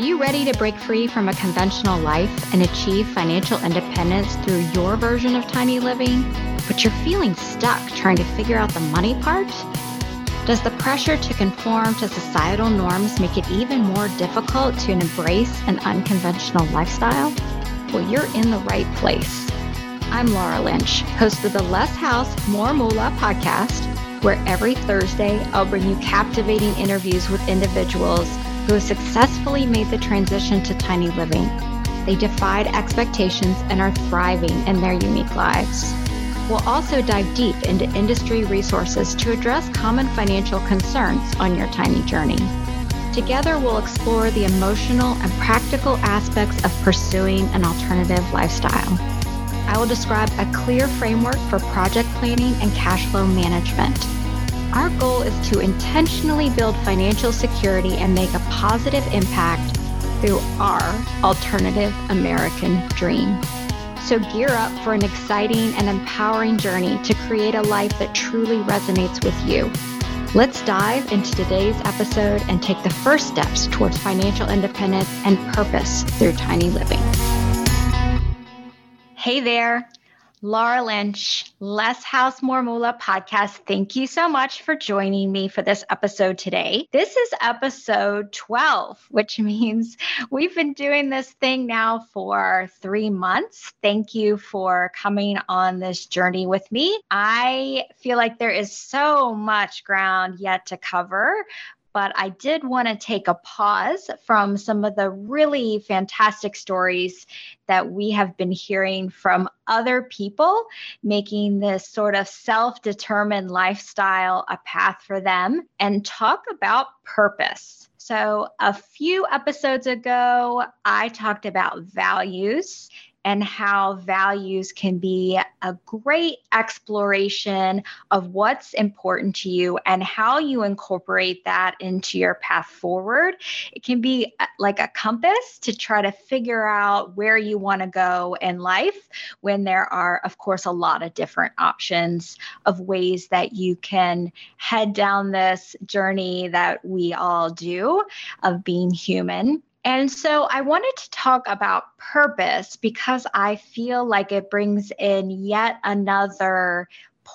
you ready to break free from a conventional life and achieve financial independence through your version of tiny living, but you're feeling stuck trying to figure out the money part? Does the pressure to conform to societal norms make it even more difficult to embrace an unconventional lifestyle? Well, you're in the right place. I'm Laura Lynch, host of the Less House, More Moolah podcast, where every Thursday I'll bring you captivating interviews with individuals who have successfully made the transition to tiny living. They defied expectations and are thriving in their unique lives. We'll also dive deep into industry resources to address common financial concerns on your tiny journey. Together, we'll explore the emotional and practical aspects of pursuing an alternative lifestyle. I will describe a clear framework for project planning and cash flow management our goal is to intentionally build financial security and make a positive impact through our alternative American dream. So gear up for an exciting and empowering journey to create a life that truly resonates with you. Let's dive into today's episode and take the first steps towards financial independence and purpose through tiny living. Hey there. Laura Lynch, Less House More Moolah podcast. Thank you so much for joining me for this episode today. This is episode 12, which means we've been doing this thing now for three months. Thank you for coming on this journey with me. I feel like there is so much ground yet to cover, but I did want to take a pause from some of the really fantastic stories that we have been hearing from other people, making this sort of self determined lifestyle a path for them, and talk about purpose. So, a few episodes ago, I talked about values and how values can be a great exploration of what's important to you and how you incorporate that into your path forward. It can be uh, like a compass to try to figure out where you want to go in life when there are, of course, a lot of different options of ways that you can head down this journey that we all do of being human. And so I wanted to talk about purpose because I feel like it brings in yet another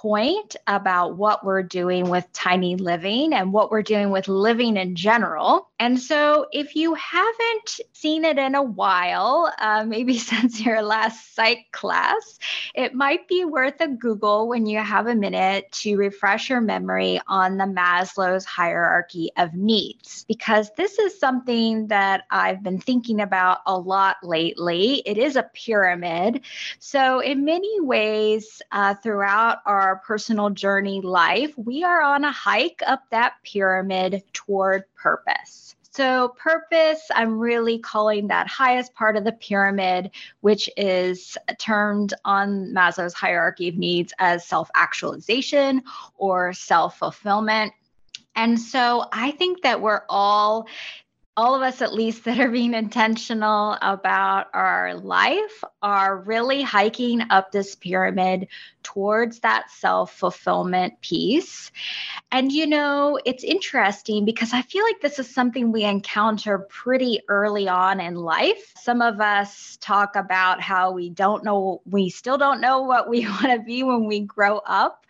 point about what we're doing with tiny living and what we're doing with living in general. And so, if you haven't seen it in a while, uh, maybe since your last psych class, it might be worth a Google when you have a minute to refresh your memory on the Maslow's hierarchy of needs, because this is something that I've been thinking about a lot lately. It is a pyramid. So, in many ways, uh, throughout our personal journey life, we are on a hike up that pyramid toward purpose. So, purpose, I'm really calling that highest part of the pyramid, which is termed on Maslow's hierarchy of needs as self actualization or self fulfillment. And so I think that we're all all of us, at least, that are being intentional about our life are really hiking up this pyramid towards that self fulfillment piece. And, you know, it's interesting because I feel like this is something we encounter pretty early on in life. Some of us talk about how we don't know, we still don't know what we want to be when we grow up.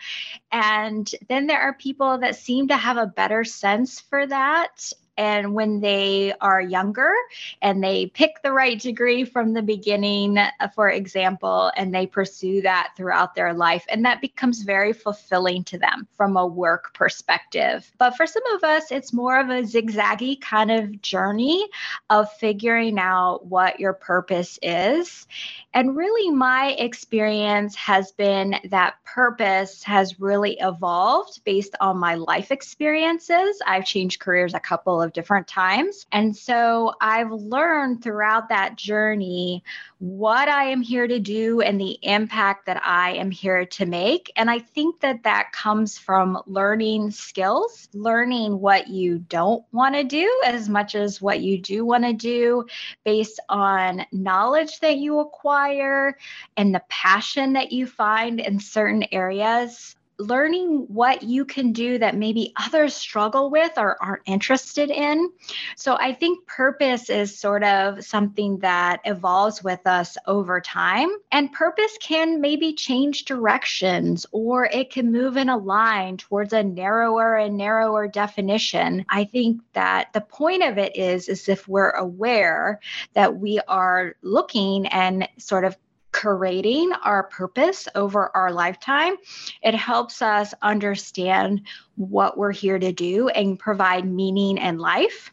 And then there are people that seem to have a better sense for that and when they are younger and they pick the right degree from the beginning, uh, for example, and they pursue that throughout their life. And that becomes very fulfilling to them from a work perspective. But for some of us, it's more of a zigzaggy kind of journey of figuring out what your purpose is. And really, my experience has been that purpose has really evolved based on my life experiences. I've changed careers a couple of different times. And so I've learned throughout that journey what I am here to do and the impact that I am here to make. And I think that that comes from learning skills, learning what you don't want to do as much as what you do want to do based on knowledge that you acquire and the passion that you find in certain areas learning what you can do that maybe others struggle with or aren't interested in. So I think purpose is sort of something that evolves with us over time. And purpose can maybe change directions or it can move in a line towards a narrower and narrower definition. I think that the point of it is is if we're aware that we are looking and sort of curating our purpose over our lifetime, it helps us understand what we're here to do and provide meaning in life.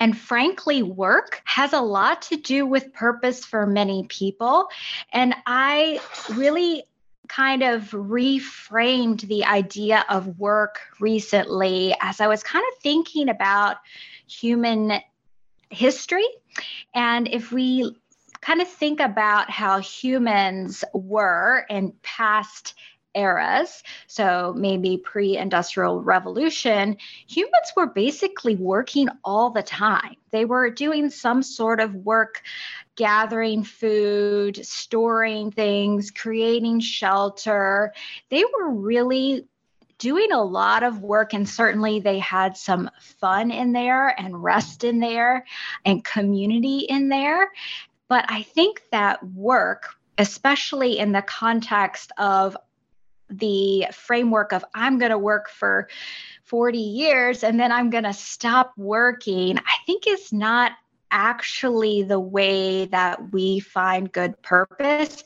And frankly, work has a lot to do with purpose for many people. And I really kind of reframed the idea of work recently as I was kind of thinking about human history. And if we kind of think about how humans were in past eras, so maybe pre industrial revolution, humans were basically working all the time. They were doing some sort of work gathering food, storing things, creating shelter. They were really doing a lot of work and certainly they had some fun in there and rest in there and community in there but I think that work, especially in the context of the framework of I'm going to work for 40 years and then I'm going to stop working, I think is not actually the way that we find good purpose.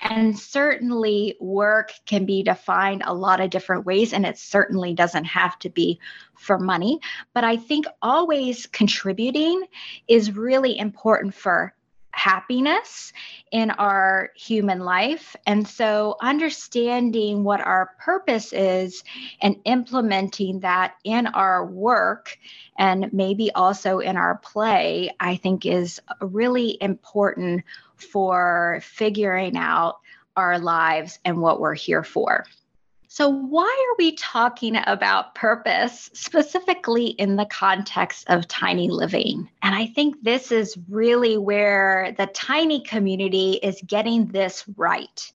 And certainly, work can be defined a lot of different ways, and it certainly doesn't have to be for money. But I think always contributing is really important for happiness in our human life. And so, understanding what our purpose is and implementing that in our work and maybe also in our play, I think is really important for figuring out our lives and what we're here for. So, why are we talking about purpose specifically in the context of tiny living? And I think this is really where the tiny community is getting this right.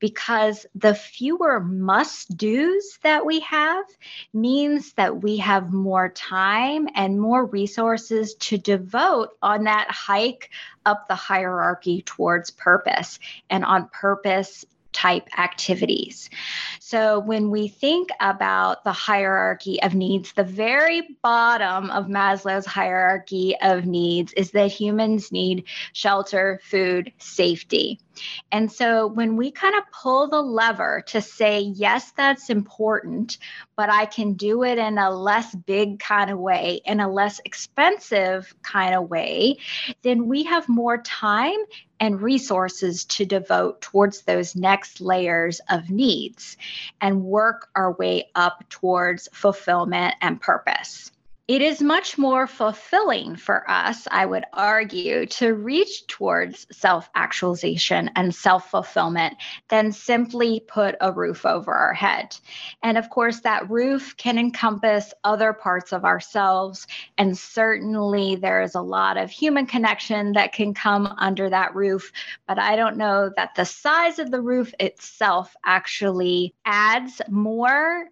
Because the fewer must do's that we have means that we have more time and more resources to devote on that hike up the hierarchy towards purpose and on purpose type activities. So when we think about the hierarchy of needs, the very bottom of Maslow's hierarchy of needs is that humans need shelter, food, safety. And so when we kind of pull the lever to say, yes, that's important, but I can do it in a less big kind of way, in a less expensive kind of way, then we have more time and resources to devote towards those next layers of needs and work our way up towards fulfillment and purpose. It is much more fulfilling for us, I would argue, to reach towards self actualization and self fulfillment than simply put a roof over our head. And of course, that roof can encompass other parts of ourselves. And certainly, there is a lot of human connection that can come under that roof. But I don't know that the size of the roof itself actually adds more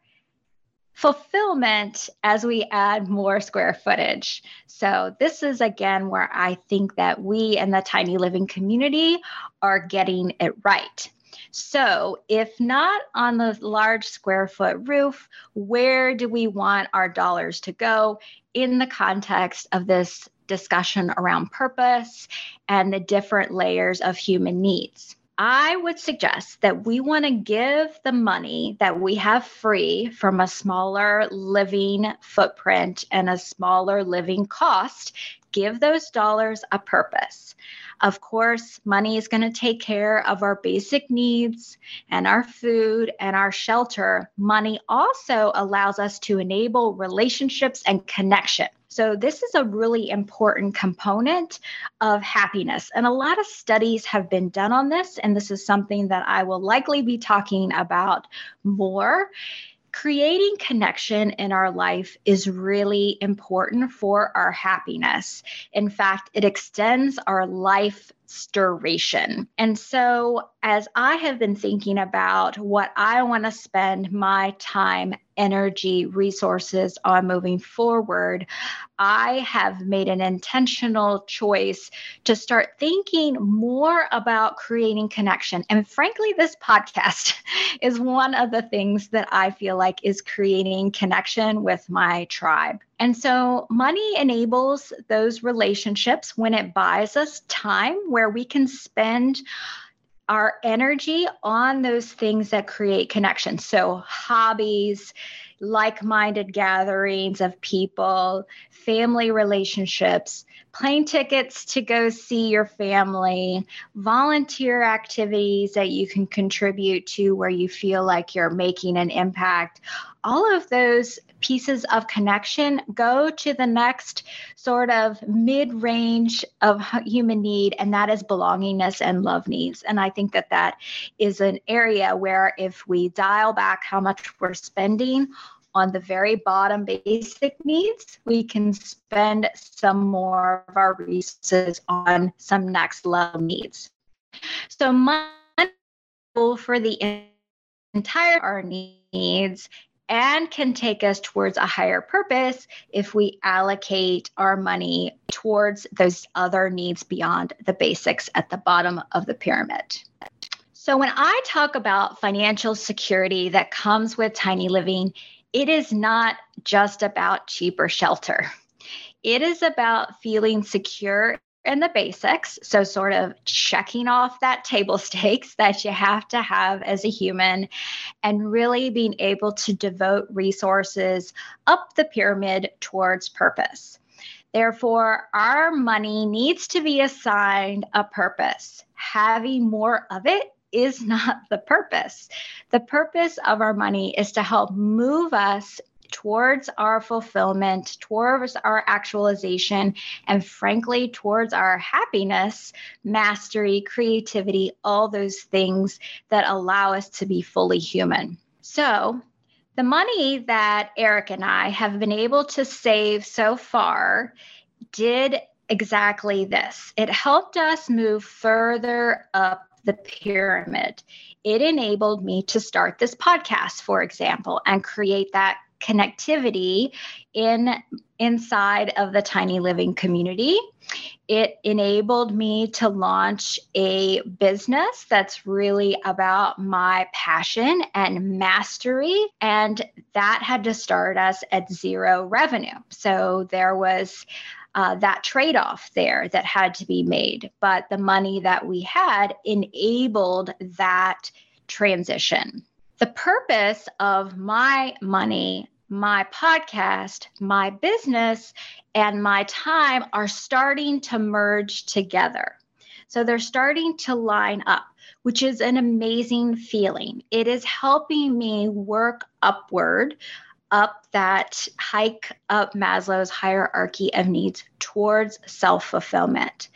fulfillment as we add more square footage. So, this is again where I think that we and the tiny living community are getting it right. So, if not on the large square foot roof, where do we want our dollars to go in the context of this discussion around purpose and the different layers of human needs? I would suggest that we want to give the money that we have free from a smaller living footprint and a smaller living cost, give those dollars a purpose. Of course, money is going to take care of our basic needs and our food and our shelter. Money also allows us to enable relationships and connection. So, this is a really important component of happiness. And a lot of studies have been done on this. And this is something that I will likely be talking about more creating connection in our life is really important for our happiness. In fact, it extends our life duration. And so, as I have been thinking about what I want to spend my time, energy, resources on moving forward, I have made an intentional choice to start thinking more about creating connection. And frankly, this podcast is one of the things that I feel like is creating connection with my tribe. And so money enables those relationships when it buys us time where we can spend our energy on those things that create connections. So, hobbies, like minded gatherings of people, family relationships, plane tickets to go see your family, volunteer activities that you can contribute to where you feel like you're making an impact. All of those pieces of connection go to the next sort of mid range of human need, and that is belongingness and love needs. And I think that that is an area where if we dial back how much we're spending on the very bottom basic needs, we can spend some more of our resources on some next level needs. So, money for the entire our needs and can take us towards a higher purpose if we allocate our money towards those other needs beyond the basics at the bottom of the pyramid. So, when I talk about financial security that comes with tiny living, it is not just about cheaper shelter. It is about feeling secure in the basics. So, sort of checking off that table stakes that you have to have as a human, and really being able to devote resources up the pyramid towards purpose. Therefore, our money needs to be assigned a purpose. Having more of it is not the purpose. The purpose of our money is to help move us towards our fulfillment, towards our actualization, and frankly, towards our happiness, mastery, creativity, all those things that allow us to be fully human. So, the money that Eric and I have been able to save so far did exactly this. It helped us move further up the pyramid. It enabled me to start this podcast, for example, and create that connectivity in inside of the tiny living community it enabled me to launch a business that's really about my passion and mastery and that had to start us at zero revenue so there was uh, that trade off there that had to be made. But the money that we had enabled that transition. The purpose of my money, my podcast, my business, and my time are starting to merge together. So they're starting to line up, which is an amazing feeling. It is helping me work upward up that hike up Maslow's hierarchy of needs towards self fulfillment.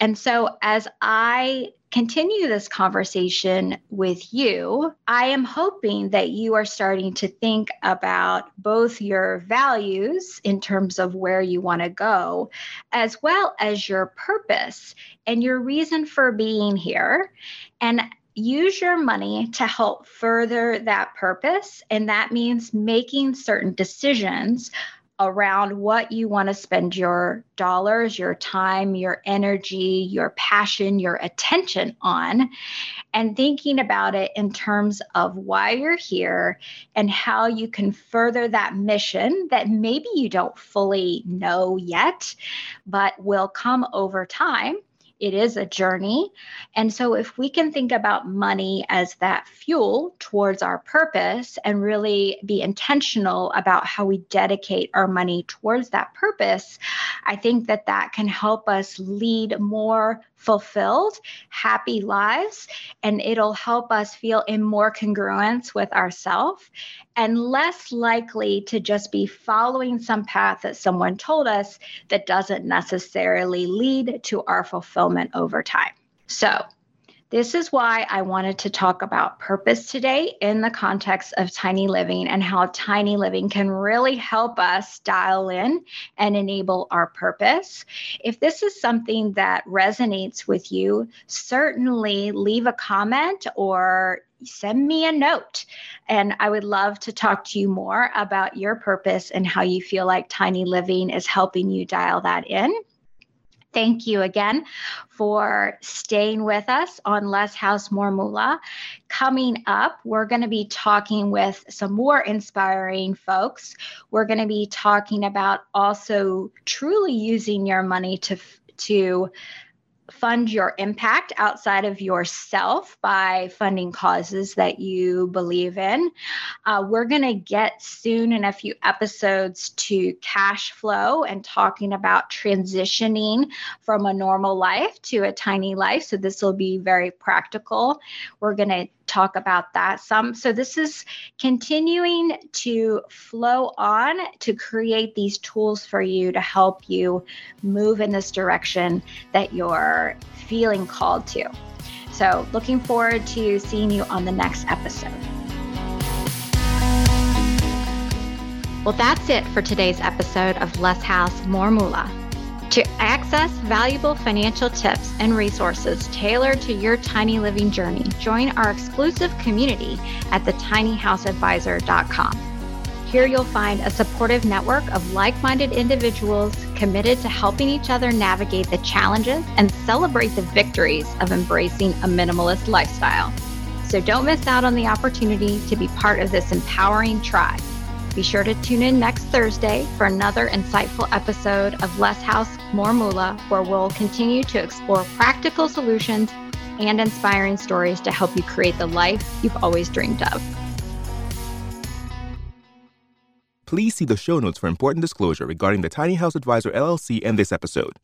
And so, as I continue this conversation with you, I am hoping that you are starting to think about both your values in terms of where you want to go, as well as your purpose and your reason for being here. And use your money to help further that purpose. And that means making certain decisions around what you want to spend your dollars, your time, your energy, your passion, your attention on, and thinking about it in terms of why you're here and how you can further that mission that maybe you don't fully know yet, but will come over time it is a journey. And so, if we can think about money as that fuel towards our purpose and really be intentional about how we dedicate our money towards that purpose, I think that that can help us lead more fulfilled, happy lives, and it'll help us feel in more congruence with ourselves and less likely to just be following some path that someone told us that doesn't necessarily lead to our fulfillment over time. So, This is why I wanted to talk about purpose today in the context of tiny living and how tiny living can really help us dial in and enable our purpose. If this is something that resonates with you, certainly leave a comment or send me a note. And I would love to talk to you more about your purpose and how you feel like tiny living is helping you dial that in. Thank you again for staying with us on Less House More Moolah. Coming up, we're going to be talking with some more inspiring folks. We're going to be talking about also truly using your money to to fund your impact outside of yourself by funding causes that you believe in. Uh, we're going to get soon in a few episodes to cash flow and talking about transitioning from a normal life to a tiny life. So, this will be very practical. We're going to talk about that some. So, this is continuing to flow on to create these tools for you to help you move in this direction that you're feeling called to. So, looking forward to seeing you on the next episode. Well, that's it for today's episode of Less House, More Moolah. To access valuable financial tips and resources tailored to your tiny living journey, join our exclusive community at thetinyhouseadvisor.com. Here you'll find a supportive network of like minded individuals committed to helping each other navigate the challenges and celebrate the victories of embracing a minimalist lifestyle. So don't miss out on the opportunity to be part of this empowering tribe. Be sure to tune in next Thursday for another insightful episode of Less House, More Moolah, where we'll continue to explore practical solutions and inspiring stories to help you create the life you've always dreamed of. Please see the show notes for important disclosure regarding the Tiny House Advisor LLC and this episode.